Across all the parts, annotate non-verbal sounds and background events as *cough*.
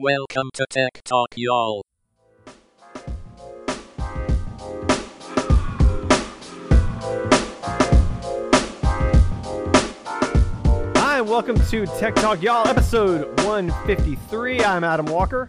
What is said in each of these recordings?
Welcome to Tech Talk, y'all. Hi, and welcome to Tech Talk, y'all, episode 153. I'm Adam Walker.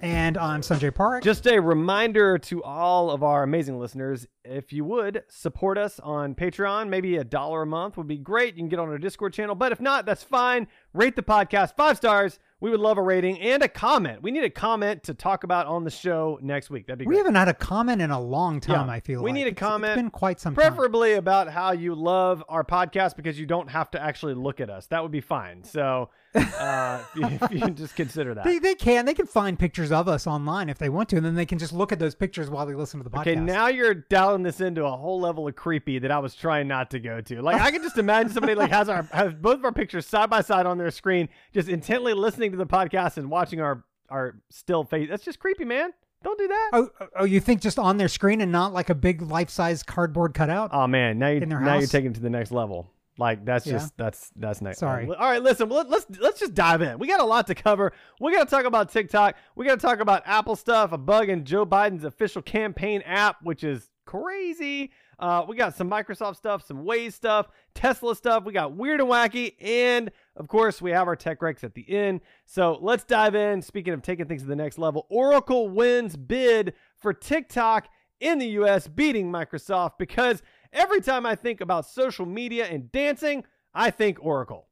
And I'm Sanjay Parekh. Just a reminder to all of our amazing listeners if you would support us on Patreon, maybe a dollar a month would be great. You can get on our Discord channel, but if not, that's fine. Rate the podcast five stars. We would love a rating and a comment. We need a comment to talk about on the show next week. That'd be great. we haven't had a comment in a long time, Yeah. I feel We like. need a It's- comment, It's been quite some time. Preferably about how you love our podcast because you don't have to actually look at us. That would be fine. So uh, *laughs* if, you, if you can just consider that. They, they can. They can find pictures of us online if they want to, and then they can just look at those pictures while they listen to the podcast. Okay, now you're dialing this into a whole level of creepy that I was trying not to go to. Like I can just imagine somebody like has our has both of our pictures side by side on their screen, just intently listening to the podcast and watching our our still face. That's just creepy, man. Don't do that. Oh, oh, you think just on their screen and not like a big life-size cardboard cutout? Oh man, now you In their now you're taking it to the next level. Like that's Yeah. just that's that's next. Sorry. All right, listen. Let, let's let's just dive in. We got a lot to cover. We got to talk about TikTok. We got to talk about Apple stuff, a bug in Joe Biden's official campaign app, which is crazy. Uh, we got some Microsoft stuff, some Waze stuff, Tesla stuff. We got weird and wacky, and of course, we have our tech recs at the end. So let's dive in. Speaking of taking things to the next level, Oracle wins bid for TikTok in the US, beating Microsoft because every time I think about social media and dancing, I think Oracle.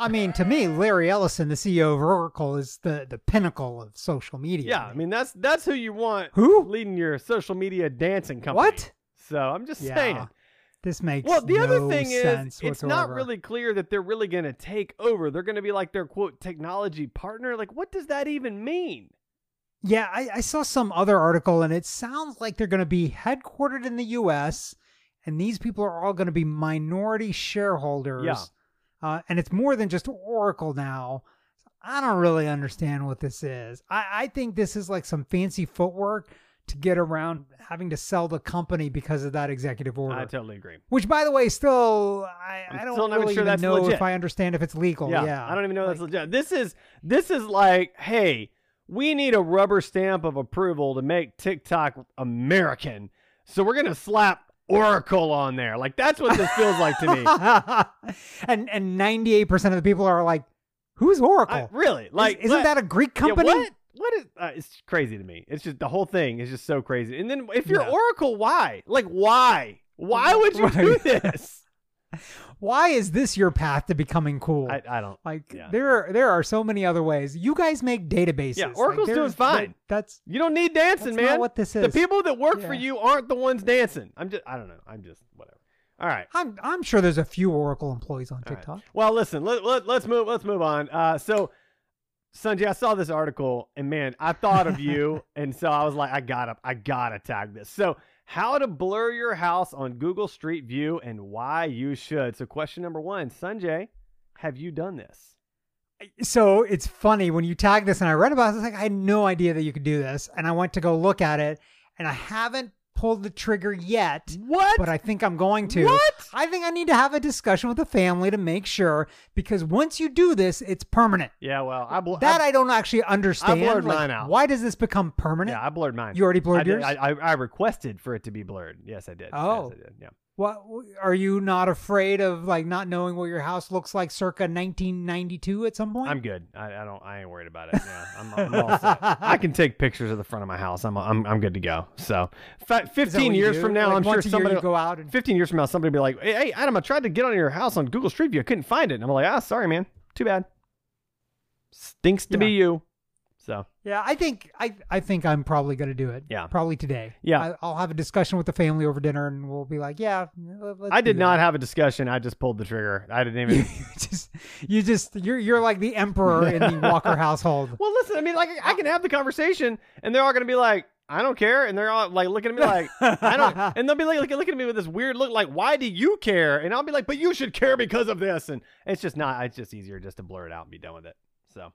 I mean, to me, Larry Ellison, the CEO of Oracle, is the, the pinnacle of social media. Yeah, I mean that's that's who you want Who? leading your social media dancing company. What? So I'm just Yeah, saying. This makes Well, the other thing is, sense it's not really clear that they're really going to take over. They're going to be like their quote technology partner. Like, what does that even mean? Yeah, I, I saw some other article, and it sounds like they're going to be headquartered in the U.S., and these people are all going to be minority shareholders. Yeah. Uh, and it's more than just Oracle now. I don't really understand what this is. I, I think this is like some fancy footwork to get around having to sell the company because of that executive order. I totally agree. Which, by the way, still I, I'm don't still really sure even know legit. if I understand if it's legal. Yeah, I don't even know that's legit. This is this is like, hey, we need a rubber stamp of approval to make TikTok American. So we're gonna slap Oracle on there. Like that's what this feels like to me. *laughs* and and ninety eight percent of the people are like, "Who's Oracle? I- really? Like, Is, isn't what- that a Greek Yeah, company?" what? What is? Uh, it's crazy to me. It's just the whole thing is just so crazy. And then if you're Yeah. Oracle, why? Like, why? Why would you do this? *laughs* Why is this your path to becoming cool? I, I don't. like yeah. there are there are so many other ways. You guys make databases. Yeah, Like, Oracle's doing fine. that- that's You don't need dancing, man. what this is? The people that work for you aren't the ones dancing. I'm just. I don't know. I'm just whatever. All right. I'm I'm sure there's a few Oracle employees on All right. TikTok. Well, listen. Let, let, let's move. Let's move on. Uh, so, Sanjay, I saw this article, and man, I thought of you, *laughs* and so I was like, I gotta, I gotta tag this. So, how to blur your house on Google Street View and why you should. So, question number one, Sanjay, have you done this? So it's funny when you tag this and I read about it, I was like, I had no idea that you could do this. And I went to go look at it and I haven't pulled the trigger yet. What? But I think I'm going to. What? I think I need to have a discussion with the family to make sure because once you do this, it's permanent. yeah. Well, I bl- That I, I, don't actually understand. I blurred Like, mine out. Why does this become permanent? yeah, I blurred mine. You already blurred I, yours? I, I, I requested for it to be blurred. Yes, I did. Oh. yes, I did. Yeah. What are you not afraid of like not knowing what your house looks like circa 1992 at some point? I'm good. I, I don't. I ain't worried about it. Yeah, I'm, I'm all set. I can take pictures of the front of my house. I'm I'm I'm good to go. So, fa- 15 years from now, Like, I'm sure once a year somebody you go out and 15 years from now, somebody will be like, hey, hey, Adam, I tried to get on your house on Google Street View. I couldn't find it. And I'm like, ah, sorry, man. Too bad. Stinks to be you. So, Yeah, I think I I think I'm probably going to do it. Yeah. probably today. Yeah. I, I'll have a discussion with the family over dinner, and we'll be like, yeah. I did not have a discussion. I just pulled the trigger. I didn't even. *laughs* you just you just you're you're like the emperor in the Walker *laughs* household. well, listen, I mean, like, I can have the conversation and they're all going to be like, I don't care. And they're all like looking at me like, I don't. *laughs* And they'll be like, looking at me with this weird look like, why do you care? And I'll be like, but you should care because of this. And it's just not, it's just easier just to blur it out and be done with it. So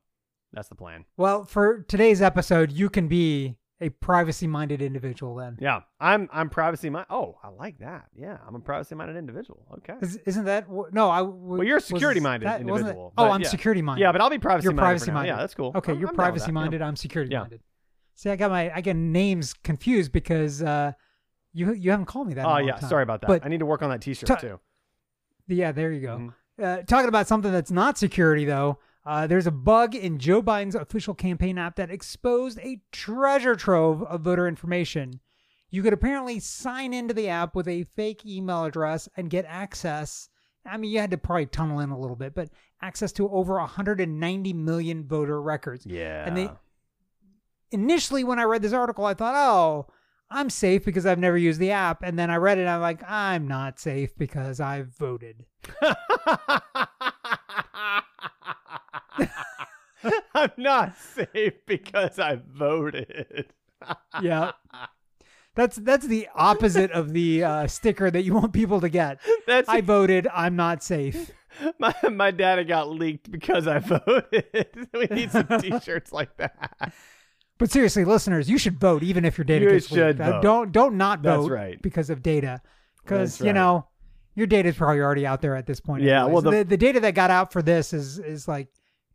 that's the plan. Well, for today's episode, you can be a privacy-minded individual. Then Yeah, I'm I'm privacy minded. Oh, I like that. Yeah, I'm a privacy minded individual. Okay. Is, isn't that no? I w- Well, you're a security-minded that- individual, Oh, I'm yeah. security-minded. Yeah, but I'll be privacy you're privacy-minded. Yeah, that's cool. Okay, I'm- you're I'm down privacy minded. I'm security Yeah. minded. See, I got my I get names confused because uh, you you haven't called me that. Oh long yeah, time. sorry about that. But I need to work on that T-shirt Ta- too. yeah, there you go. Mhm. Uh, talking about something that's not security though. Uh, there's a bug in Joe Biden's official campaign app that exposed a treasure trove of voter information. You could apparently sign into the app with a fake email address and get access. I mean, you had to probably tunnel in a little bit, but access to over 190 million voter records. Yeah. And they initially, when I read this article, I thought, oh, I'm safe because I've never used the app. And then I read it and I'm like, I'm not safe because I've voted. *laughs* *laughs* I'm not safe because I voted. *laughs* Yeah. That's that's the opposite of the uh, sticker that you want people to get. That's I voted. I'm not safe. *laughs* my my data got leaked because I voted. we need some T-shirts like that. But seriously, listeners, you should vote even if your data You gets should leaked. Uh, vote. Don't don't not vote right. because of data. Because That's you know your data is probably already out there at this point. Yeah, well, the- the, the data that got out for this is is like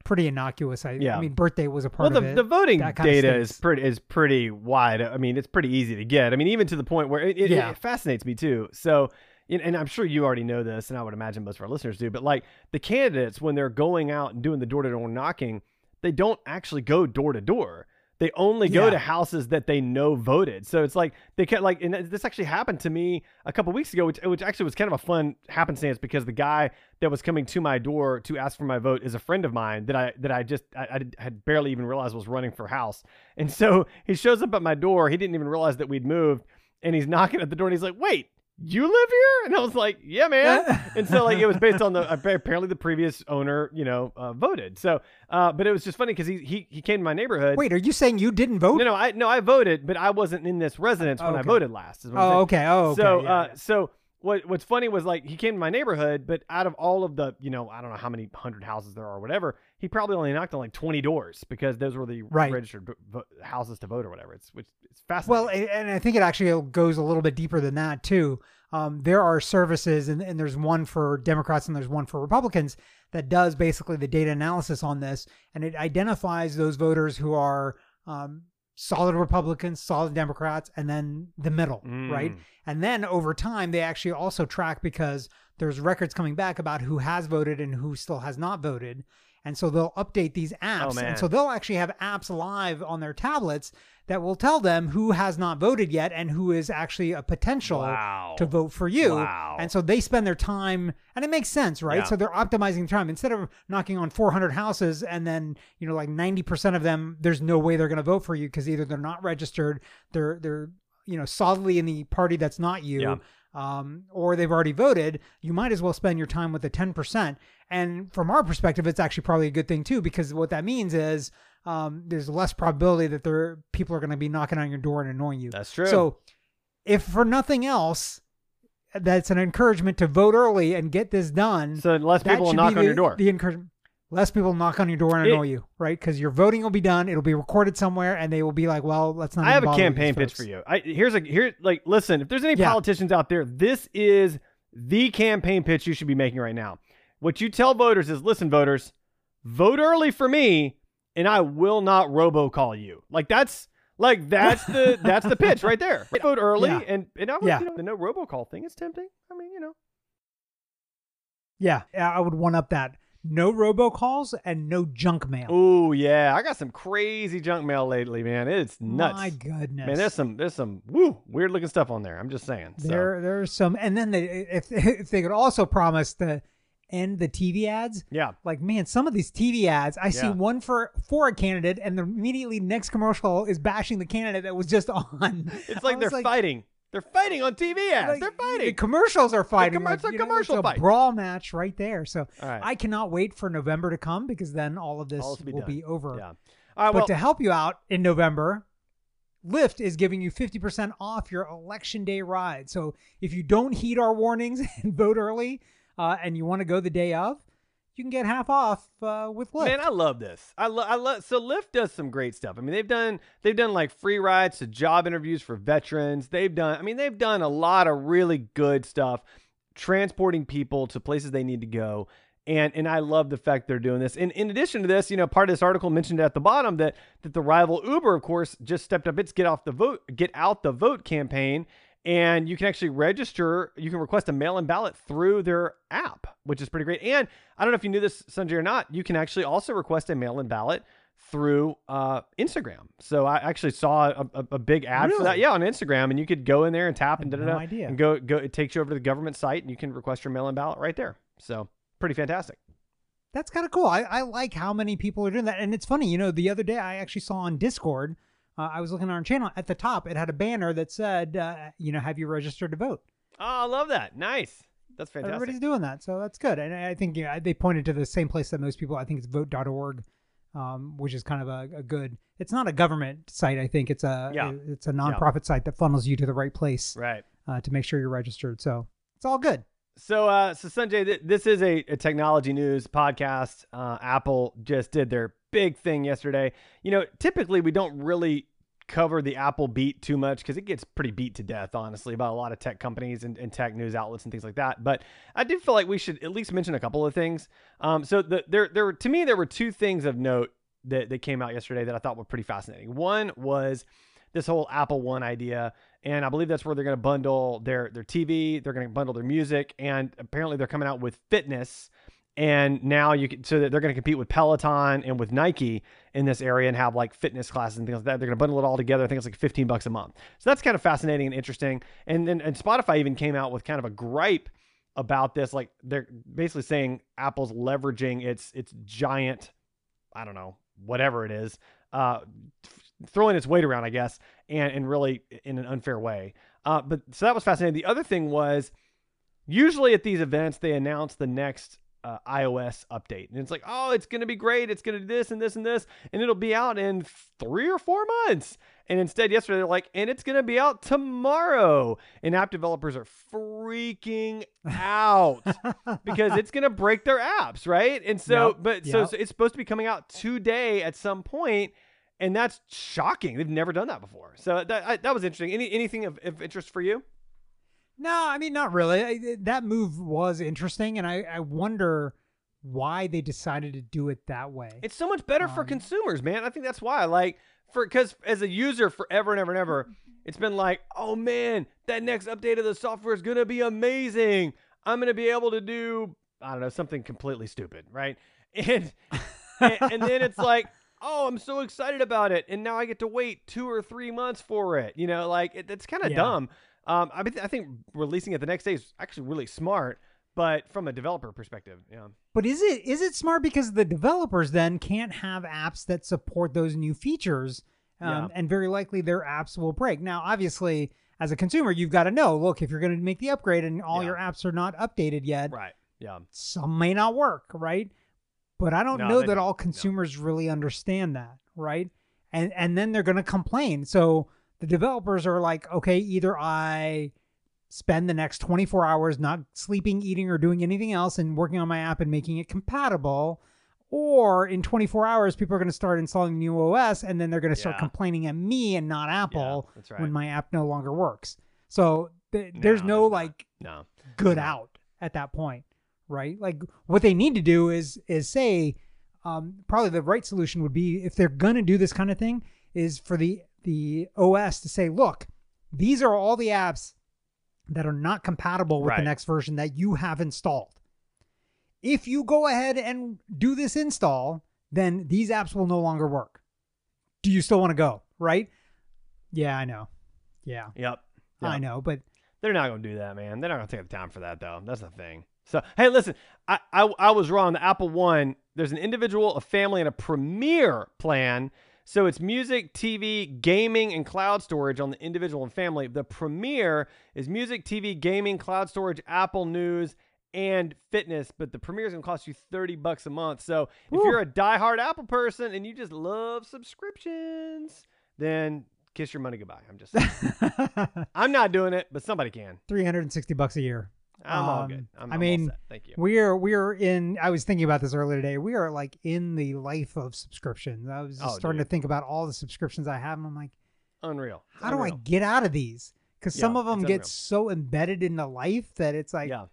pretty innocuous. I, Yeah. I mean, birthday was a Well, part the, of it. the voting data is pretty is pretty wide. I mean, it's pretty easy to get. I mean, even to the point where it, it, Yeah. it fascinates me too. So, and and I'm sure you already know this, and I would imagine most of our listeners do. But like the candidates, when they're going out and doing the door to door knocking, they don't actually go door to door. They only go Yeah. to houses that they know voted. So it's like they can like, and this actually happened to me a couple weeks ago, which which actually was kind of a fun happenstance because the guy that was coming to my door to ask for my vote is a friend of mine that I that I just I, I had barely even realized was running for house. And so he shows up at my door. He didn't even realize that we'd moved, and he's knocking at the door. And he's like, "Wait, you live here?" And I was like, "Yeah, man." and so like it was based on the *laughs* apparently the previous owner, you know, uh, voted. So, uh, but it was just funny because he he he came to my neighborhood. Wait, are you saying you didn't vote? No, no, I no, I voted, but I wasn't in this residence when I voted last. is what Oh, okay. Oh, okay. So, yeah, uh, so what what's funny was like he came to my neighborhood, but out of all of the, you know, I don't know how many hundred houses there are or whatever, he probably only knocked on like twenty doors because those were the Right. registered vo- houses to vote or whatever. It's which it's fascinating. Well, and and I think it actually goes a little bit deeper than that too. Um, there are services, and, and there's one for Democrats and there's one for Republicans that does basically the data analysis on this, and it identifies those voters who are um, solid Republicans, solid Democrats, and then the middle, right? Mm. And then over time, they actually also track because there's records coming back about who has voted and who still has not voted. And so they'll update these oh, apps. Oh, and so they'll actually have apps live on their tablets that will tell them who has not voted yet and who is actually a potential Wow. to vote for you. Wow. And so they spend their time, and it makes sense, right? Yeah. So they're optimizing time instead of knocking on 400 houses and then you know like 90% of them, there's no way they're going to vote for you because either they're not registered, they're they're you know solidly in the party that's not you. Yeah. Um, or they've already voted, you might as well spend your time with the 10%. And from our perspective, it's actually probably a good thing too, because what that means is um, there's less probability that there people are going to be knocking on your door and annoying you. That's true. So, if for nothing else, that's an encouragement to vote early and get this done. so less people will knock on the, your door. The encouragement. Less people knock on your door and It- annoy you, right? Because your voting will be done. It'll be recorded somewhere, and they will be like, "Well, let's not." I have a campaign pitch for you. I here's a here like listen, if there's any Yeah. politicians out there, this is the campaign pitch you should be making right now. What you tell voters is, listen, voters, vote early for me, and I will not robocall you. Like that's like that's the *laughs* that's the pitch right there. Vote early, Yeah. and and I would, Yeah. you know, the no robocall thing is tempting. I mean, you know, Yeah, yeah, I would one up that. No robocalls and no junk mail. oh yeah, I got some crazy junk mail lately, man. It's nuts. My goodness, Man, there's some there's some woo weird looking stuff on there. I'm just saying. So. there there's some, and then they, if *laughs* if they could also promise to end the TV ads, yeah. like man, some of these TV ads, I see one for for a candidate, and the immediately next commercial is bashing the candidate that was just *laughs* on. It's like they're was fighting. They're fighting on TV ads. like, they're The fighting. commercials are fighting. commer- like, it's a you know, commercial it's a fight. brawl match right there. So right. I cannot wait for November to come because then all of this All this will be be, over. yeah. Right. But Well, to help you out in November, Lyft is giving you 50% off your election day ride. So if you don't heed our warnings *laughs* and vote early uh, and you want to go the day of, you can get half off uh, with Lyft. Man, I love this. I love. I love. So Lyft does some great stuff. I mean, they've done they've done like free rides to job interviews for veterans. They've done. I mean, they've done a lot of really good stuff, transporting people to places they need to go. And and I love the fact they're doing this. And in addition to this, you know, part of this article mentioned at the bottom that that the rival Uber, of course, just stepped up its get off the vote, get out the vote campaign and you can actually register. You can request a mail-in ballot through their app, which is pretty great. And I don't know if you knew this, Sanjay, or not. You can actually also request a mail-in ballot through uh, Instagram. So I actually saw a, a, a big ad for that. Yeah, on Instagram, and you could go in there and tap and da had da no idea. and go go. It takes you over to the government site, and you can request your mail-in ballot right there. So pretty fantastic. That's kind of cool. I, I like how many people are doing that. And it's funny, you know, the other day I actually saw on Discord, uh, I was looking on our channel, at the top, it had a banner that said, uh, you know, have you registered to vote? Oh, I love that. Nice. That's fantastic. Everybody's doing that. So that's good. And I think you know, they pointed to the same place that most people, I think it's vote.org, um, which is kind of a, a good, it's not a government site. I think it's a, Yeah. it's a nonprofit site that funnels you to the right place right. uh, to make sure you're registered. So it's all good. So, uh, so Sanjay, th- this is a, a technology news podcast. Uh, Apple just did their big thing yesterday. You know, typically we don't really cover the Apple beat too much because it gets pretty beat to death, honestly, about a lot of tech companies and, and tech news outlets and things like that. But I do feel like we should at least mention a couple of things. Um, so the, there, there were to me there were two things of note that that came out yesterday that I thought were pretty fascinating. One was this whole Apple One idea, and I believe that's where they're going to bundle their their TV, they're going to bundle their music, and apparently they're coming out with fitness. And now you can, so that they're going to compete with Peloton and with Nike in this area and have like fitness classes and things like that. They're going to bundle it all together. I think it's like 15 bucks a month. So that's kind of fascinating and interesting. And then and Spotify even came out with kind of a gripe about this. Like they're basically saying Apple's leveraging its its giant, I don't know, whatever it is, uh, throwing its weight around, I guess, and and really in an unfair way. Uh, but so that was fascinating. The other thing was usually at these events they announce the next uh, iOS update, and it's like, oh, it's gonna be great. It's gonna do this and this and this, and it'll be out in three or four months. And instead, yesterday they're like, and it's gonna be out tomorrow. And app developers are freaking out *laughs* because it's gonna break their apps, right? And so, Yep, but so, yep. so it's supposed to be coming out today at some point, and that's shocking. They've never done that before. So that I, that was interesting. Any anything of, of interest for you? No, I mean not really. I, that move was interesting, and I, I wonder why they decided to do it that way. It's so much better for Um, consumers, man. I think that's why. Like for because as a user forever and ever and ever, *laughs* it's been like, oh man, that next update of the software is gonna be amazing. I'm gonna be able to do I don't know something completely stupid, right? *laughs* And and, and then it's like, oh, I'm so excited about it, and now I get to wait two or three months for it. You know, like it, it's kind of Yeah. dumb. Um, I mean, I think releasing it the next day is actually really smart, but from a developer perspective, yeah. But is it is it smart because the developers then can't have apps that support those new features, um, Yeah. and very likely their apps will break. Now, obviously, as a consumer, you've got to know. Look, if you're going to make the upgrade and all Yeah. your apps are not updated yet, Right. Yeah. some may not work, right? But I don't No, know that don't. all No. consumers really understand that, right? And and then they're going to complain. So the developers are like, okay, either I spend the next 24 hours not sleeping, eating, or doing anything else and working on my app and making it compatible, or in 24 hours, people are going to start installing new OS and then they're going to start Yeah. complaining at me and not Apple that's right. when my app no longer works. So th- there's No, no, there's not. like No. good No. out at that point, right? Like what they need to do is is say um, probably the right solution would be if they're gonna do this kind of thing is for the the OS to say, look, these are all the apps that are not compatible with Right. the next version that you have installed. If you go ahead and do this install, then these apps will no longer work. Do you still want to go? Right? Yeah, I know. Yeah, Yep. I know, but They're not going to do that, man. They're not going to take the time for that, though. That's the thing. So, hey, listen, I, I, I was wrong. The Apple One, there's an individual, a family, and a premier plan. So it's music, TV, gaming, and cloud storage on the individual and family. The premiere is music, TV, gaming, cloud storage, Apple News, and fitness. But the premiere is going to cost you 30 bucks a month. So if Woo. you're a diehard Apple person and you just love subscriptions, then kiss your money goodbye. I'm just. *laughs* I'm not doing it, but somebody can. 360 bucks a year. I'm all Um, good. I'm, I mean, set. thank you. We're we're in. I was thinking about this earlier today. We are like in the life of subscriptions. I was just Oh, starting dude. to think about all the subscriptions I have, and I'm like, Unreal. how do I get out of these? Because some of them get unreal. so embedded into life that it's like yeah.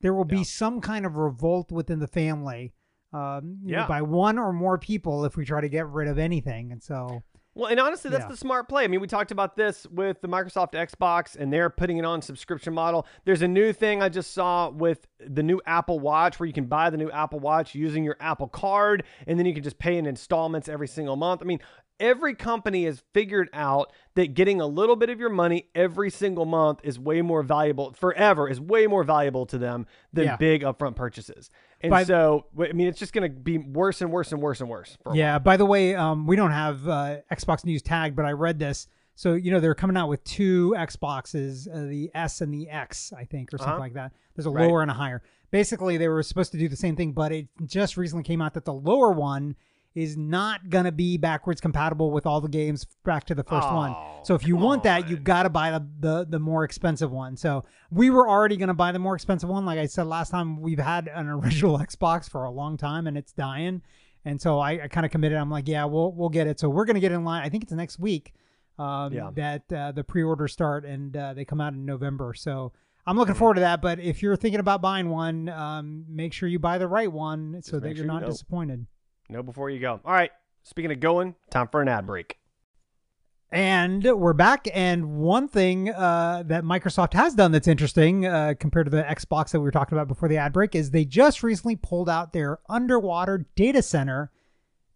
there will be Yeah. some kind of revolt within the family, um, you know, Yeah. by one or more people if we try to get rid of anything. And so, Well, and honestly, that's Yeah. the smart play. I mean, we talked about this with the Microsoft Xbox, and they're putting it on subscription model. There's a new thing I just saw with the new Apple Watch, where you can buy the new Apple Watch using your Apple Card, and then you can just pay in installments every single month. I mean, every company has figured out that getting a little bit of your money every single month is way more valuable forever is way more valuable to them than Yeah. big upfront purchases. And By- so, I mean, it's just going to be worse and worse and worse and worse. Yeah. By the way, um, we don't have uh, Xbox news tagged, but I read this. So you know they're coming out with two Xboxes, uh, the S and the X, I think, or something Uh-huh. like that. There's a Right. lower and a higher. Basically, they were supposed to do the same thing, but it just recently came out that the lower one is not gonna be backwards compatible with all the games back to the first one. Oh, So if you want that, you on. got to buy the, the the more expensive one. So we were already gonna buy the more expensive one. Like I said last time, we've had an *laughs* original Xbox for a long time and it's dying. And so I, I kind of committed. I'm like, yeah, we'll we'll get it. So we're gonna get in line. I think it's next week. Um, Yeah. That uh, the pre-orders start and uh, they come out in November. So I'm looking Hmm. forward to that. But if you're thinking about buying one, um, make sure you buy the right one so that you're sure you not know. disappointed. Know before you go. All right. Speaking of going, time for an ad break. And we're back. And one thing uh, that Microsoft has done that's interesting uh, compared to the Xbox that we were talking about before the ad break is they just recently pulled out their underwater data center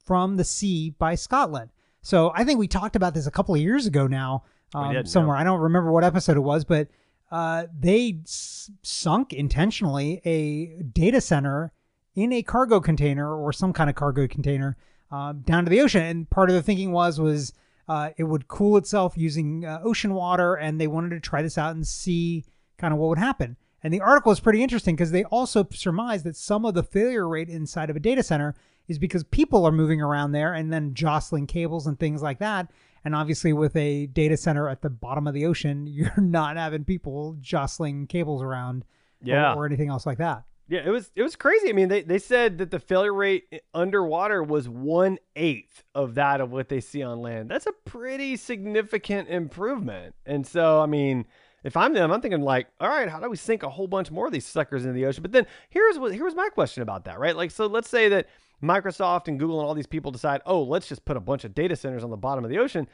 from the sea by Scotland. So I think we talked about this a couple of years ago now, um, did, somewhere. I don't remember what episode it was, but uh, they s- sunk intentionally a data center in a cargo container or some kind of cargo container um, down to the ocean. And part of the thinking was was uh, it would cool itself using uh, ocean water, and they wanted to try this out and see kind of what would happen. And the article is pretty interesting because they also surmise that some of the failure rate inside of a data center is because people are moving around there and then jostling cables and things like that. And obviously, with a data center at the bottom of the ocean, *laughs* you're not having people jostling cables around or- or, anything else like that. Yeah, it was it was crazy. I mean, they, they said that the failure rate underwater was one eighth of that of what they see on land. That's a pretty significant improvement. And so, I mean, if I'm them, I'm thinking like, all right, how do we sink a whole bunch more of these suckers into the ocean? But then here's what here's my question about that, right? Like, so let's say that Microsoft and Google and all these people decide, oh, let's just put a bunch of data centers on the bottom of the ocean.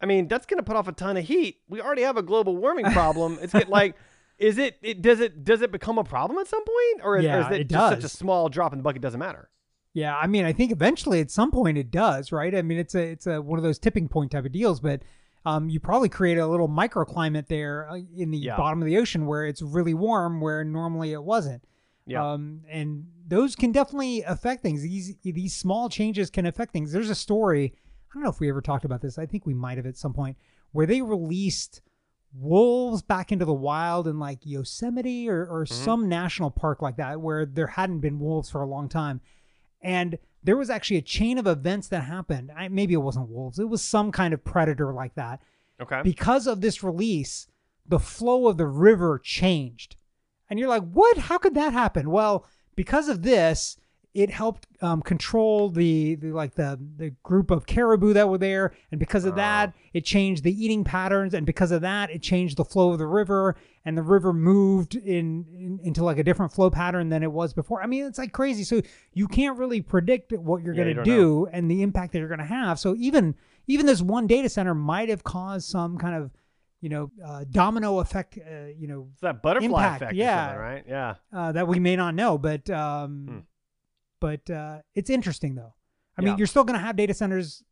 I mean, that's going to put off a ton of heat. We already have a global warming problem. It's get like, is it, it? Does it? Does it become a problem at some point, or is, or Yeah, is it, it just such a small drop in the bucket? Doesn't matter. Yeah, I mean, I think eventually at some point it does, right? I mean, it's a it's a one of those tipping point type of deals, but um, you probably create a little microclimate there uh, in the Yeah. bottom of the ocean where it's really warm, where normally it wasn't. Yeah. Um, and those can definitely affect things. These these small changes can affect things. There's a story. I don't know if we ever talked about this. I think we might have at some point where they released wolves back into the wild in like Yosemite or, or mm-hmm. some national park like that where there hadn't been wolves for a long time. And there was actually a chain of events that happened. I, maybe it wasn't wolves, it was some kind of predator like that. Okay. Because of this release, the flow of the river changed. And you're like, what? How could that happen? Well, because of this, it helped um, control the, the like the the group of caribou that were there, and because of that, it changed the eating patterns, and because of that, it changed the flow of the river, and the river moved in, in into like a different flow pattern than it was before. I mean, it's like crazy. So you can't really predict what you're Yeah, going to don't do and the impact that you're going to have. So even even this one data center might have caused some kind of you know uh, domino effect. Uh, you know It's that butterfly Impact, effect. yeah. Right. Yeah. uh, that we may not know, but um, Hmm. But uh, it's interesting though. I mean, Yeah. you're still going to have data centers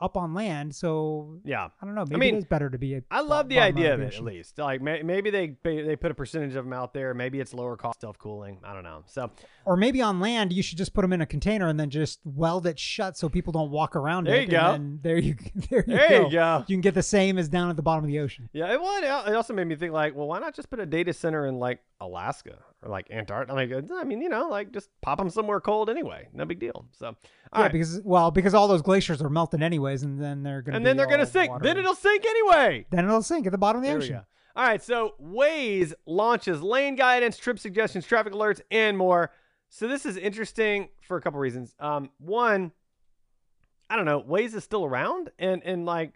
up on land, so Yeah. I don't know. Maybe mean, it is better to be. A I love the bottom idea of it at least. Like may, maybe they they put a percentage of them out there. Maybe it's lower cost self cooling. I don't know. So Or maybe on land, you should just put them in a container and then just weld it shut so people don't walk around There it. you go. And then *laughs* there you there you there go. you go. You can get the same as down at the bottom of the ocean. Yeah, it would. It also made me think like, well, why not just put a data center in like Alaska or like Antarctica? Like, I mean, you know, like just pop them somewhere cold anyway. No big deal. So, all yeah, right. because well, because all those glaciers are melting anyways, and then they're gonna and then they're gonna sink. water. Then it'll sink anyway. then it'll sink at the bottom of the There ocean. All right, so Waze launches lane guidance, trip suggestions, traffic alerts, and more. So this is interesting for a couple reasons. Um, one, I don't know, Waze is still around, and and like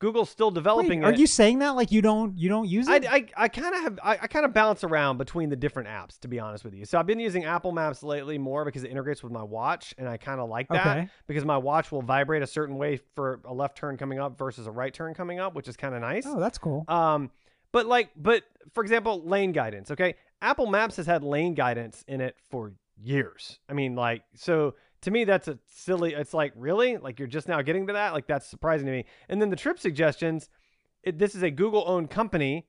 Google's still developing Wait, are it. you saying that like you don't you don't use I, it? I, I kind of have I, I kind of bounce around between the different apps to be honest with you. So I've been using Apple Maps lately more because it integrates with my watch, and I kind of like that Okay. because my watch will vibrate a certain way for a left turn coming up versus a right turn coming up, which is kind of nice. oh, that's cool. Um, but like, but for example, lane guidance. Okay, Apple Maps has had lane guidance in it for years. I mean, like, so to me, that's a silly. It's like, really, like you're just now getting to that. Like that's surprising to me. And then the trip suggestions. It, this is a Google-owned company,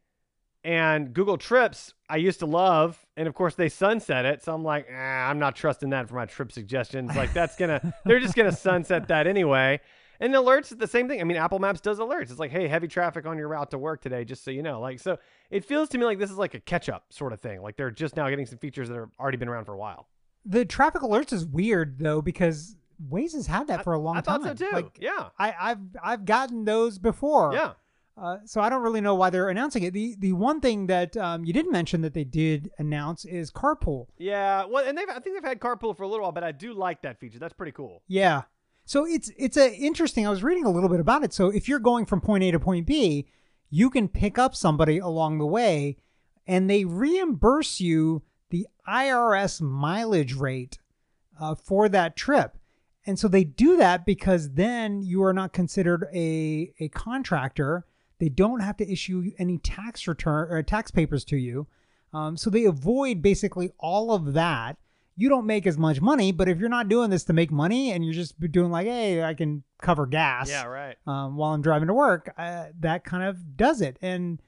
and Google Trips I used to love, and of course they sunset it. So I'm like, ah, I'm not trusting that for my trip suggestions. Like that's gonna, *laughs* they're just gonna sunset that anyway. And alerts is the same thing. I mean, Apple Maps does alerts. It's like, hey, heavy traffic on your route to work today, just so you know. Like, so it feels to me like this is like a catch up sort of thing. Like they're just now getting some features that have already been around for a while. The traffic alerts is weird though because Waze has had that for a long I time. thought so too. Like yeah. I, I've I've gotten those before. Yeah. Uh, so I don't really know why they're announcing it. The the one thing that um, you didn't mention that they did announce is carpool. Yeah. Well, and they've, I think they've had carpool for a little while, but I do like that feature. That's pretty cool. Yeah. So it's it's a interesting. I was reading a little bit about it. So if you're going from point A to point B, you can pick up somebody along the way, and they reimburse you the IRS mileage rate uh, for that trip. And so they do that because then you are not considered a a contractor. They don't have to issue any tax return or tax papers to you. Um, so they avoid basically all of that. You don't make as much money, but if you're not doing this to make money and you're just doing like, hey, I can cover gas Yeah. Right. um, while I'm driving to work, uh, that kind of does it. And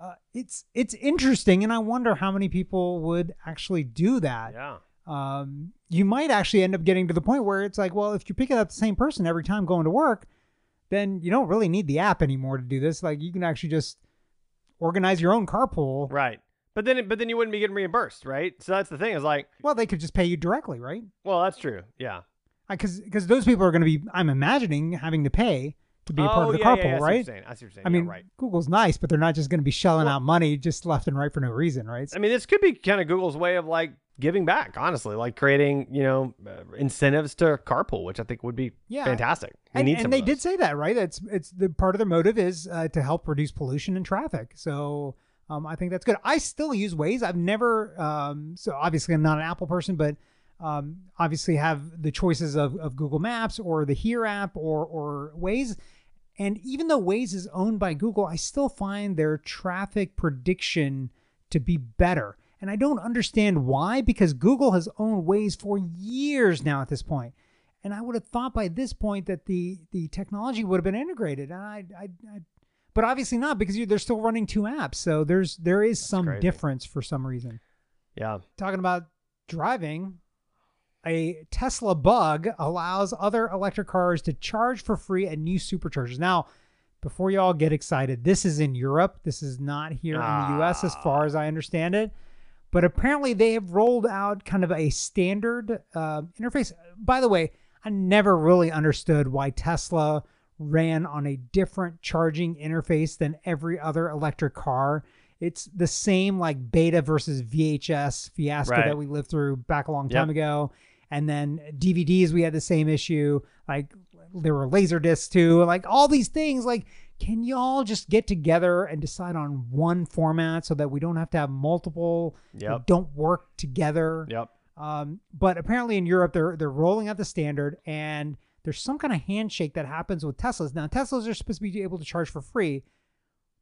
uh, it's it's interesting, and I wonder how many people would actually do that. Yeah. Um, you might actually end up getting to the point where it's like, well, if you're picking up the same person every time going to work, then you don't really need the app anymore to do this. Like you can actually just organize your own carpool. Right. But then, but then you wouldn't be getting reimbursed, right? So that's the thing. Is like, Well, they could just pay you directly, right? well, that's true. Yeah. Because because those people are going to be, I'm imagining, having to pay to be a part oh, of the yeah, yeah, carpool, yeah, I see what you're right? I see what you're saying. I Yeah, mean, right. Google's nice, but they're not just going to be shelling Well- out money just left and right for no reason, right? I mean, this could be kind of Google's way of like giving back, honestly, like creating, you know, uh, incentives to carpool, which I think would be Yeah. fantastic. We and, and they did say that, right? It's it's the part of their motive is uh, to help reduce pollution and traffic. So um, I think that's good. I still use Waze. I've never, um, so obviously I'm not an Apple person, but um, obviously have the choices of, of Google Maps or the Here app or or Waze. And even though Waze is owned by Google, I still find their traffic prediction to be better. And I don't understand why, because Google has owned Waze for years now at this point. And I would have thought by this point that the the technology would have been integrated. And I, I, I but obviously not because you, they're still running two apps. So there's there is some crazy. difference for some reason. Yeah. Talking about driving, a Tesla bug allows other electric cars to charge for free at new superchargers. Now, before y'all get excited, this is in Europe. This is not here in the US as far as I understand it. But apparently, they have rolled out kind of a standard uh, interface. By the way, I never really understood why Tesla ran on a different charging interface than every other electric car. It's the same like beta versus VHS fiasco Right. that we lived through back a long time Yep. ago. And then DVDs, we had the same issue. Like there were laser discs too. Like all these things. Like, can y'all just get together and decide on one format so that we don't have to have multiple that Yep. don't work together? Yep. Um, but apparently in Europe, they're they're rolling out the standard, and there's some kind of handshake that happens with Teslas. Now Teslas are supposed to be able to charge for free,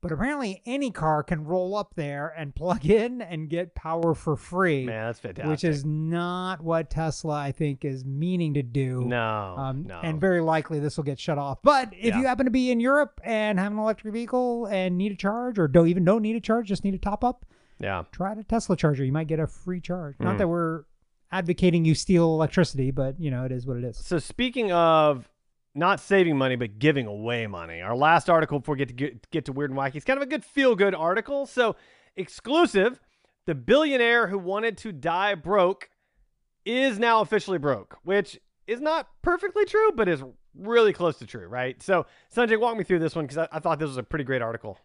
but apparently any car can roll up there and plug *laughs* in and get power for free, Man, that's fantastic. which is not what Tesla I think is meaning to do. no, Um, no. And very likely this will get shut off. But if Yeah. you happen to be in Europe and have an electric vehicle and need a charge, or don't even don't need a charge, just need a top up, yeah. try a Tesla charger. You might get a free charge. Not Mm. that we're advocating you steal electricity, but you know it is what it is. So speaking of not saving money but giving away money, our last article before we get to get, get to weird and wacky, it's kind of a good feel good article. So exclusive, the billionaire who wanted to die broke is now officially broke, which is not perfectly true, but is really close to true, right? So Sanjay, walk me through this one because I, I thought this was a pretty great article.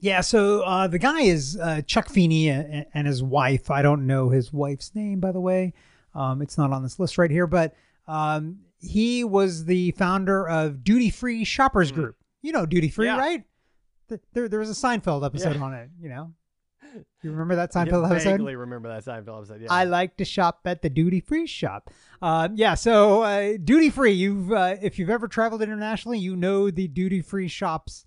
Yeah, so uh, the guy is uh, Chuck Feeney and, and his wife. I don't know his wife's name, by the way. Um, it's not on this list right here, but um, he was the founder of Duty Free Shoppers Group. You know Duty Free. Yeah. right? There, there was a Seinfeld episode Yeah. on it. You know, you remember that *laughs* Seinfeld episode? I vaguely remember that Seinfeld episode. Yeah. I like to shop at the duty free shop. Uh, yeah, so uh, duty free. You've uh, if you've ever traveled internationally, you know the duty free shops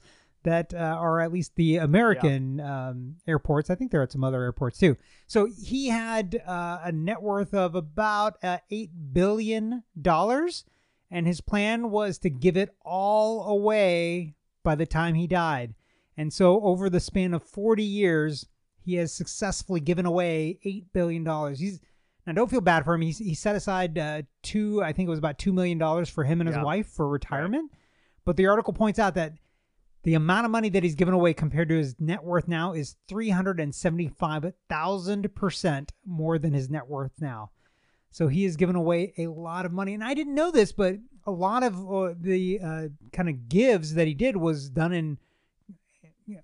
that uh, are at least the American um, airports. I think they're at some other airports too. So he had uh, a net worth of about uh, eight billion dollars, and his plan was to give it all away by the time he died. And so over the span of 40 years, he has successfully given away eight billion dollars. He's now don't feel bad for him. He's, he set aside uh, two, I think it was about two million dollars for him and his Yeah. wife for retirement. But the article points out that the amount of money that he's given away compared to his net worth now is three hundred and seventy-five thousand percent more than his net worth now. So he has given away a lot of money, and I didn't know this, but a lot of uh, the uh, kind of gives that he did was done in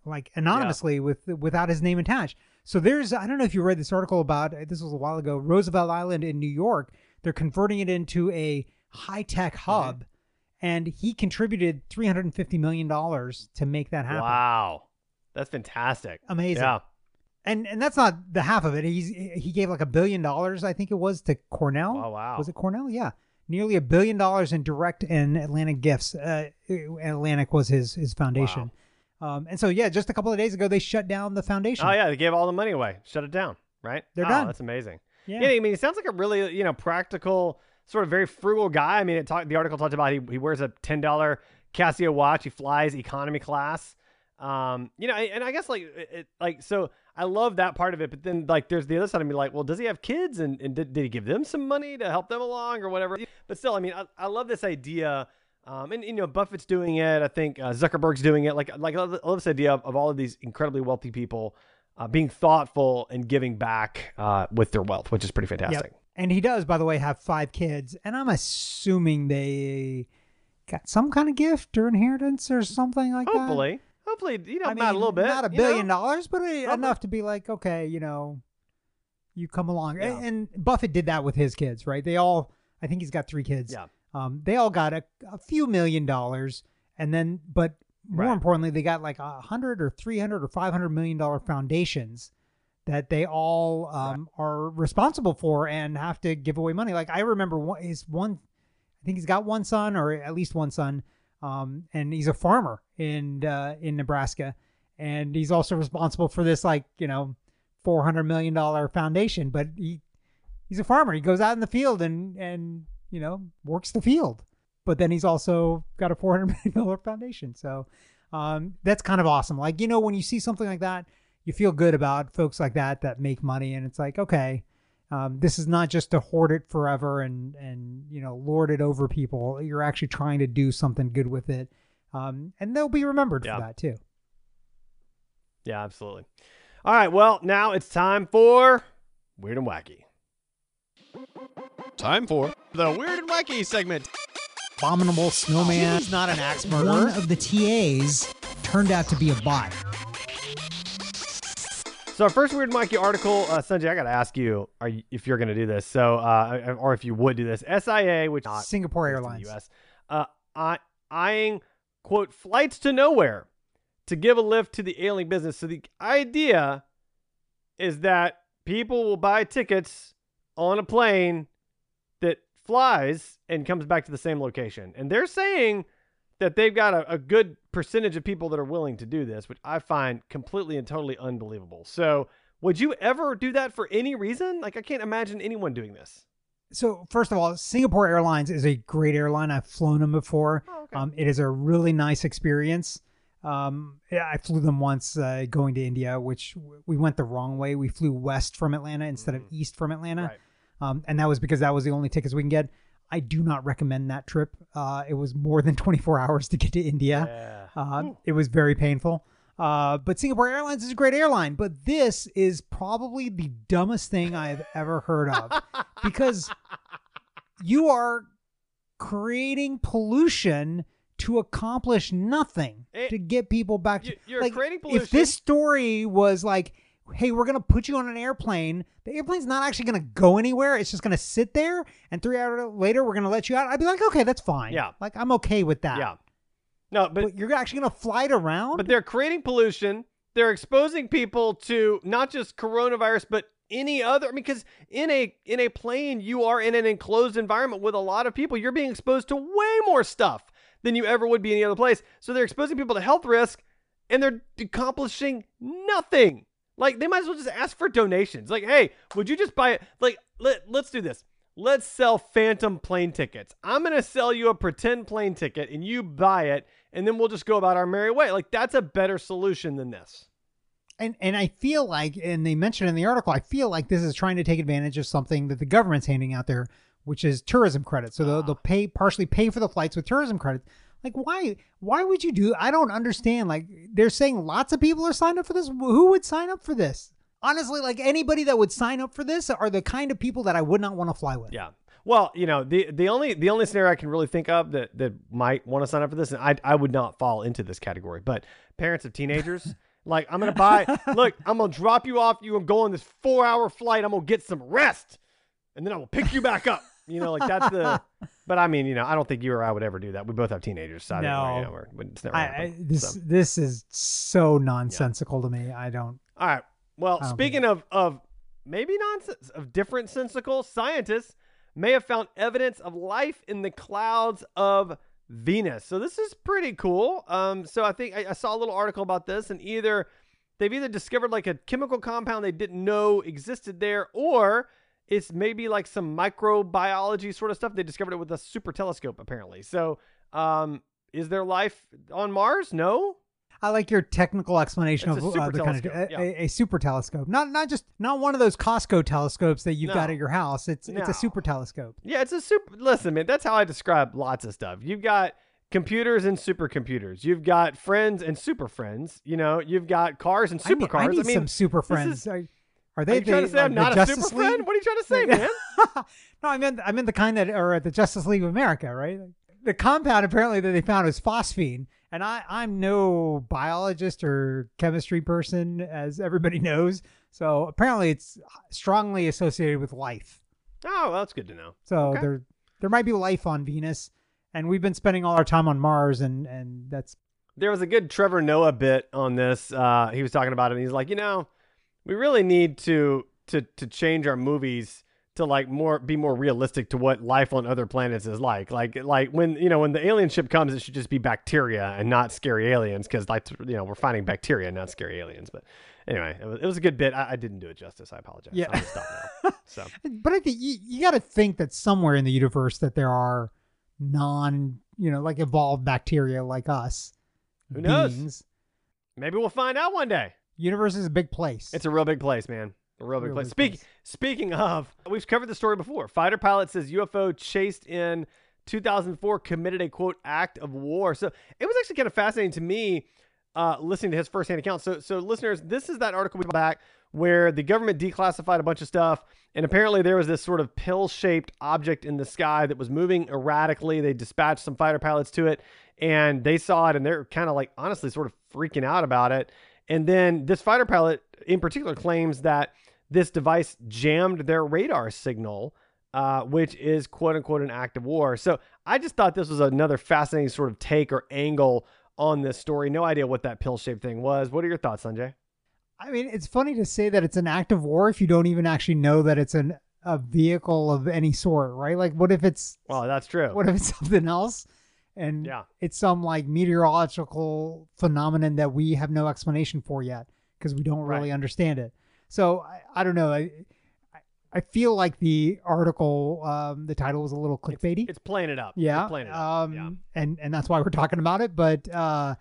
like anonymously with without his name attached. So there's I don't know if you read this article about this was a while ago Roosevelt Island in New York. They're converting it into a high tech hub, and he contributed 350 million dollars to make that happen. Wow. That's fantastic. Amazing. Yeah. And and that's not the half of it. He's he gave like a billion dollars, I think it was, to Cornell. Oh, wow. Was it Cornell? Yeah, nearly a billion dollars in direct and Atlantic gifts. Uh, Atlantic was his his foundation. Um, and so yeah, just a couple of days ago they shut down the foundation. Oh yeah, they gave all the money away. Shut it down. Right? They're oh, done. That's amazing. Yeah. Yeah. I mean, he sounds like a really you know practical, sort of very frugal guy. I mean, it talked. The article talked about he he wears a ten dollar Casio watch. He flies economy class. Um, you know, and I guess like it, like so. I love that part of it, but then like there's the other side of me like, well, does he have kids and, and did, did he give them some money to help them along or whatever? But still, I mean, I, I love this idea. Um, and, you know, Buffett's doing it. I think uh, Zuckerberg's doing it. Like, like I love, I love this idea of, of all of these incredibly wealthy people uh, being thoughtful and giving back uh, with their wealth, which is pretty fantastic. Yep. And he does, by the way, have five kids, and I'm assuming they got some kind of gift or inheritance or something like that. Hopefully, hopefully, you know, I about a little bit, not a billion know? dollars, but Something. enough to be like, okay, you know, you come along. Yeah. And, and Buffett did that with his kids, right? They all, I think he's got three kids. Yeah. Um, they all got a, a few million dollars, and then, but more Right. importantly, they got like a hundred or three hundred or five hundred million dollar foundations that they all um, are responsible for and have to give away money. Like I remember one, his one, I think he's got one son or at least one son, um, and he's a farmer in uh, in Nebraska, and he's also responsible for this like you know, four hundred million dollar foundation. But he he's a farmer. He goes out in the field and and you know works the field. But then he's also got a four hundred *laughs* million dollar foundation. So um, that's kind of awesome. Like you know when you see something like that, you feel good about folks like that that make money, and it's like okay. Um, this is not just to hoard it forever and and you know lord it over people. You're actually trying to do something good with it, um, and they'll be remembered Yeah. for that too. Yeah, absolutely. All right, well, now it's time for Weird and Wacky. Time for the Weird and Wacky segment. Abominable snowman. He's not an axe One of the TAs turned out to be a bot. So our first Weird Wacky article, uh, Sanjay, I got to ask you, are you, if you're going to do this, so uh, or if you would do this, SIA, which not Singapore based in the Airlines. U.S., uh, eye- eyeing quote flights to nowhere to give a lift to the ailing business. So the idea is that people will buy tickets on a plane that flies and comes back to the same location, and they're saying that they've got a, a good percentage of people that are willing to do this, which I find completely and totally unbelievable. So, would you ever do that for any reason? Like, I can't imagine anyone doing this. So first of all, Singapore Airlines is a great airline. I've flown them before. Oh, okay. Um, it is a really nice experience. Um, I flew them once uh, going to India, which we went the wrong way. We flew west from Atlanta instead of east from Atlanta, Mm. Right. um, and that was because that was the only tickets we can get. I do not recommend that trip. Uh, it was more than *laughs* 24 hours to get to India. Yeah. Uh, it was very painful. Uh, but Singapore Airlines is a great airline. But this is probably the dumbest thing I've ever heard of *laughs* because you are creating pollution to accomplish nothing Eh, to get people back to you- you're like, creating if this story was like hey we're going to put you on an airplane the airplane's not actually going to go anywhere it's just going to sit there and 3 hours later we're going to let you out i'd be like okay that's fine Yeah. like i'm okay with that Yeah. No, but but, you're actually going to fly it around but they're creating pollution. They're exposing people to not just coronavirus, but any other. I mean, because in a in a plane, you are in an enclosed environment with a lot of people. You're being exposed to way more stuff than you ever would be any other place. So they're exposing people to health risk, and they're accomplishing nothing. Like they might as well just ask for donations. Like, hey, would you just buy it? Like, let let's do this. Let's sell phantom plane tickets. I'm gonna sell you a pretend plane ticket, and you buy it, and then we'll just go about our merry way. Like that's a better solution than this. and and I feel like, and they mentioned in the article, I feel like this is trying to take advantage of something that the government's handing out there, which is tourism credits. So they'll, ah. they'll pay partially pay for the flights with tourism credits. Like why? Why would you do? I don't understand. Like they're saying lots of people are signed up for this. Who would sign up for this? Honestly, like anybody that would sign up for this are the kind of people that I would not want to fly with. Yeah. Well, you know, the the only the only scenario I can really think of that that might want to sign up for this, and I I would not fall into this category, but parents of teenagers, *laughs* like I'm gonna buy. look, I'm gonna drop you off. You gonna go on this four hour flight. I'm gonna get some rest, and then I will pick you back up. You know, like that's the. *laughs* But I mean, you know, I don't think you or I would ever do that. We both have teenagers, so I don't No. you know, we're, it's never I, I, this So. this is so nonsensical to me. I don't. All right. Well, speaking of of maybe nonsense of different sensical scientists may have found evidence of life in the clouds of Venus. So this is pretty cool. Um, so I think I, I saw a little article about this, and either they've either discovered like a chemical compound they didn't know existed there, or it's maybe like some microbiology sort of stuff. They discovered it with a super telescope, apparently. So, um, is there life on Mars? No. I like your technical explanation It's of a uh, super the kind of telescope, a, yeah. a, a super telescope, not not just not one of those Costco telescopes that you've No. got at your house. It's it's a super telescope. Yeah, it's a super. Listen, man, that's how I describe lots of stuff. You've got computers and supercomputers. You've got friends and super friends. You know, you've got cars and I need, supercars. I need mean, some super friends. is- are, are are they you trying to say I'm not a Justice super friend? League? What are you trying to say, man? *laughs* no, I meant I meant the kind that are at the Justice League of America, right? The compound apparently that they found is phosphine, and I I'm no biologist or chemistry person, as everybody *laughs* knows. So apparently it's strongly associated with life. oh, well, that's good to know. So Okay. there there might be life on Venus, and we've been spending all our time on Mars, and and that's There was a good Trevor Noah bit on this. Uh, he was talking about it, and he's like, you know, we really need to to to change our movies to like more be more realistic to what life on other planets is like. Like like when you know when the alien ship comes, it should just be bacteria and not scary aliens because like you know we're finding bacteria, not scary aliens. But anyway, it was, it was a good bit. I, I didn't do it justice. I apologize. Yeah. I'm stop now. So But I think you, you got to think that somewhere in the universe that there are non, you know, like evolved bacteria like us. Who knows? beings. maybe we'll find out one day. Universe is a big place. It's a real big place, man. A real big Real place. big Speak, place. Speaking of, we've covered the story before. Fighter pilot says UFO chased in 2004 committed a quote act of war. So it was actually kind of fascinating to me uh, listening to his firsthand account. So, so listeners, this is that article we back where the government declassified a bunch of stuff, and apparently there was this sort of pill-shaped object in the sky that was moving erratically. They dispatched some fighter pilots to it, and they saw it, and they're kind of like honestly sort of freaking out about it. And then this fighter pilot in particular claims that this device jammed their radar signal, uh, which is quote unquote an act of war. So I just thought this was another fascinating sort of take or angle on this story. No idea what that pill shaped thing was. What are your thoughts, Sanjay? I mean, it's funny to say that it's an act of war if you don't even actually know that it's an a vehicle of any sort, right? Like, what if it's Well, that's true. what if it's *laughs* something else, and Yeah. it's some like meteorological phenomenon that we have no explanation for yet because we don't really Right. understand it. So I, I don't know. I, I feel like the article, um, the title was a little clickbaity. It's playing it up. yeah. It's playing it up. Um, yeah. and and that's why we're talking about it. But uh,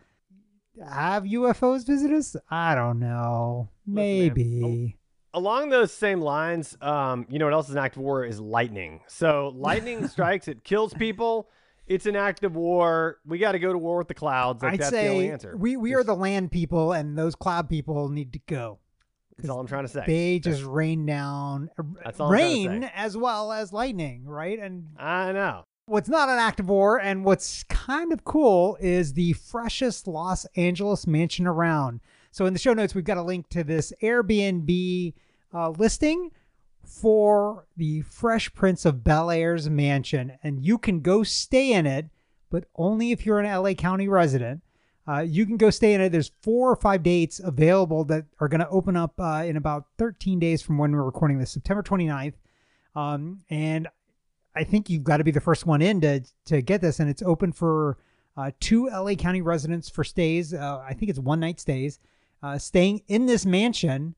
have UFOs visit us? I don't know. Listen. Maybe. Along those same lines, um, you know what else is an act of war is lightning. So lightning *laughs* strikes, it kills people. It's an act of war. We got to go to war with the clouds. Like I'd that's the only say answer. we we are the land people, and those cloud people need to go. That's all I'm trying to say. They just rain down, uh, That's all rain say. as well as lightning, right? And I know. What's not an act of war and what's kind of cool is the freshest Los Angeles mansion around. So in the show notes, we've got a link to this Airbnb uh, listing for the Fresh Prince of Bel Air's mansion, and you can go stay in it, but only if you're an LA County resident. Uh, you can go stay in it. There's four or five dates available that are going to open up uh, in about 13 days from when we're recording this, September 29th. Um, and I think you've got to be the first one in to to get this, and it's open for uh, two LA County residents for stays. Uh, I think it's one night stays, uh, staying in this mansion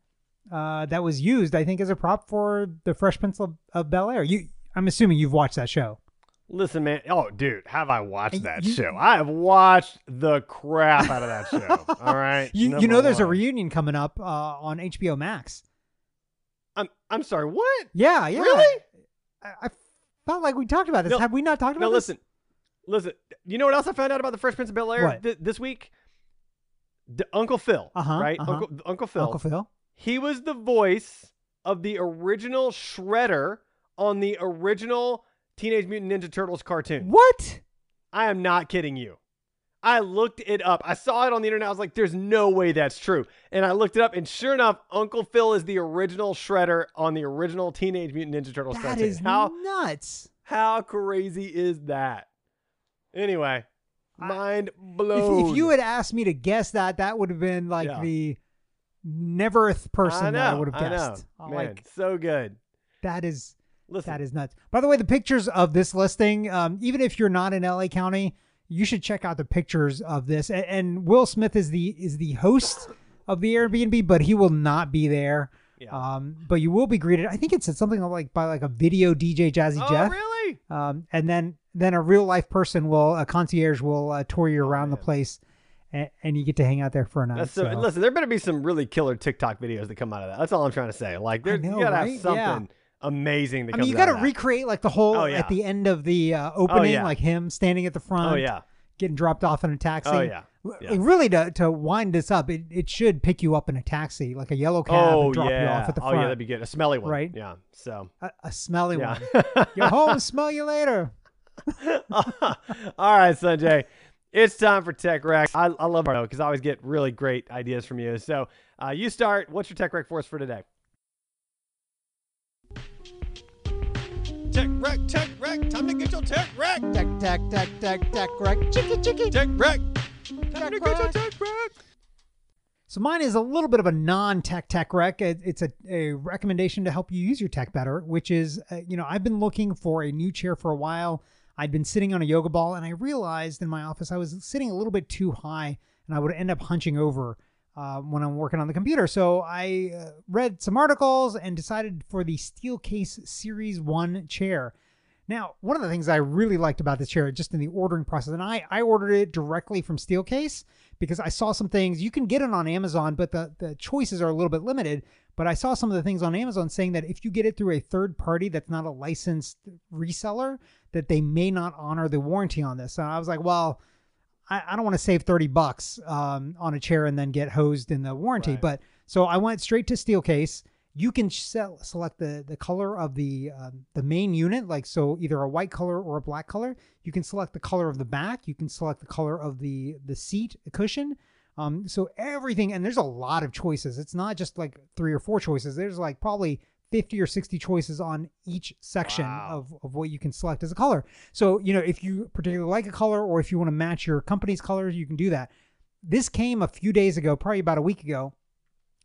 uh, that was used, I think, as a prop for the Fresh Prince of, of Bel Air. You, I'm assuming you've watched that show. Listen, man. Oh, dude, have I watched that you- show? I have watched the crap out of that show. *laughs* All right. You, you know, there's a reunion coming up uh, on HBO Max. I'm I'm sorry. What? Yeah, yeah. Really? I, I felt like we talked about this. No, Have we not talked about No, this? listen, listen. You know what else I found out about the Fresh Prince of Bel Air th- this week? D- Uncle Phil, Uh-huh, right? uh-huh. Uncle Uncle Phil. Uncle Phil. He was the voice of the original Shredder on the original Teenage Mutant Ninja Turtles cartoon. What? I am not kidding you. I looked it up. I saw it on the internet. I was like, there's no way that's true. And I looked it up, and sure enough, Uncle Phil is the original Shredder on the original Teenage Mutant Ninja Turtles That cartoon. is how nuts. how crazy is that? Anyway, mind If, *laughs* blown. if you had asked me to guess that, that would have been like Yeah. the neverth person I know, that I would have guessed. I'm Man, Like so good. that is Listen, that is nuts. By the way, the pictures of this listing, um, even if you're not in LA County, you should check out the pictures of this. And, and Will Smith is the is the host of the Airbnb, but he will not be there. Yeah. Um, but you will be greeted. I think it said something like by like a video DJ Jazzy Jeff. oh Jeff. really? Um, and then then a real life person will a concierge will uh, tour you around the Oh, place, and, and you get to hang out there for a night. So, so- listen. There better be some really killer TikTok videos that come out of that. That's all I'm trying to say. Like, there, know, you gotta right? have something Yeah. amazing. That I mean, you got to recreate like the whole Oh, yeah. at the end of the uh, opening, yeah. like him standing at the front. Oh yeah. getting dropped off in a taxi. Oh yeah. Yeah. Really, to, to wind this up, it, it should pick you up in a taxi, like a yellow cab, Oh and drop yeah. you off at the oh yeah, that'd be good. A smelly one. Right. Yeah. So. a, a smelly Yeah. one. You're home. Smell you later. *laughs* *laughs* All right, Sanjay. It's time for Tech Rec. I, I love it because I always get really great ideas from you. So uh, you start. What's your Tech Rec for us for today? Tech wreck, tech wreck. Time to get your tech wreck. Tech, tech, tech, tech, tech, wreck. Chicky, chicky. Tech wreck. Tech Time to get your tech wreck. So mine is a little bit of a non-tech tech rec. It's a, a recommendation to help you use your tech better, which is, uh, you know, I've been looking for a new chair for a while. I'd been sitting on a yoga ball, and I realized in my office I was sitting a little bit too high, and I would end up hunching over uh, when I'm working on the computer. So I uh, read some articles and decided for the Steelcase Series One chair. Now, one of the things I really liked about this chair, just in the ordering process, and I, I ordered it directly from Steelcase because I saw some things. You can get it on Amazon, but the, the choices are a little bit limited. But I saw some of the things on Amazon saying that if you get it through a third party that's not a licensed reseller, that they may not honor the warranty on this. And I was like, well, I, I don't want to save 30 bucks um, on a chair and then get hosed in the warranty. Right. But so I went straight to Steelcase. You can sel- select the, the color of the um, the main unit, like so either a white color or a black color. You can select the color of the back. You can select the color of the the seat cushion. Um, so everything, and there's a lot of choices. It's not just like three or four choices. There's like probably 50 or 60 choices on each section Wow. of, of what you can select as a color. So, you know, if you particularly like a color or if you want to match your company's colors, you can do that. This came a few days ago, probably about a week ago.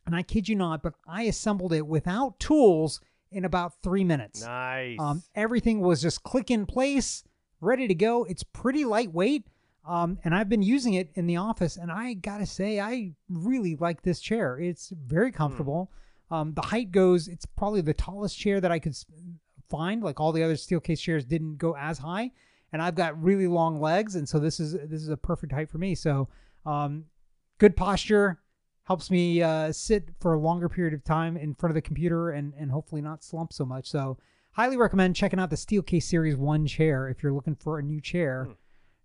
And I kid you not, but I assembled it without tools in about three minutes. Nice. Um, everything was just click in place, ready to go. It's pretty lightweight. Um, and I've been using it in the office, and I gotta say, I really like this chair. It's very comfortable. Um, the height goes, it's probably the tallest chair that I could find. Like all the other Steelcase chairs didn't go as high, and I've got really long legs, and so this is this is a perfect height for me. So, um, good posture helps me uh, sit for a longer period of time in front of the computer and and hopefully not slump so much. So, highly recommend checking out the Steelcase Series One chair if you're looking for a new chair.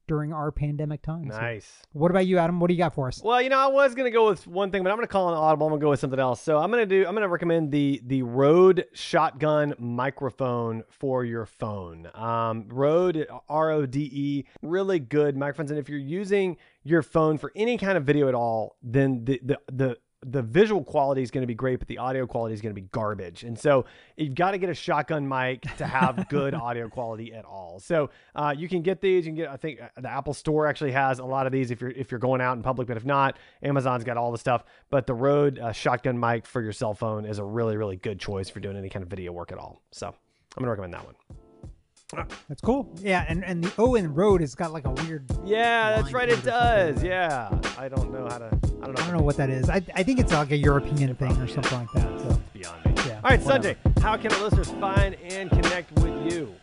During our pandemic times. Nice. What about you, Adam? What do you got for us? Well, you know, I was gonna go with one thing, but I'm gonna call an audible. I'm gonna go with something else. So I'm gonna do. I'm gonna recommend the the Rode Shotgun microphone for your phone. Um, Rode R O D E, really good microphones. And if you're using your phone for any kind of video at all, then the the the the visual quality is going to be great, but the audio quality is going to be garbage. And so you've got to get a shotgun mic to have *laughs* good audio quality at all. So uh, you can get these. You can get. I think uh, the Apple Store actually has a lot of these if you're if you're going out in public. But if not, Amazon's got all the stuff. But the Rode uh, shotgun mic for your cell phone is a really really good choice for doing any kind of video work at all. So I'm gonna recommend that one. That's cool. Yeah, and and the Owen Rode has got like a weird. Yeah, that's right. It or something does. Yeah, I don't know how to. I don't know. I don't know what that is. I I think it's like a European thing or something like that. So Beyond me. Yeah, All right, whatever. Sanjay. How can our listeners find and connect with you?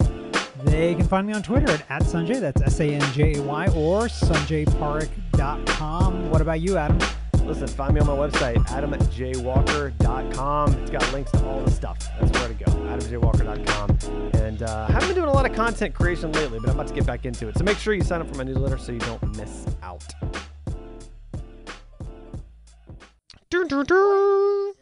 they can find me on Twitter at, at Sanjay. That's S A N J A Y or sanjayparik.com. What about you, Adam? Listen, find me on my website, adamjwalker.com. It's got links to all the stuff. That's where to go, adamjwalker.com. And uh, I haven't been doing a lot of content creation lately, but I'm about to get back into it. So make sure you sign up for my newsletter so you don't miss out. Dun, dun, dun.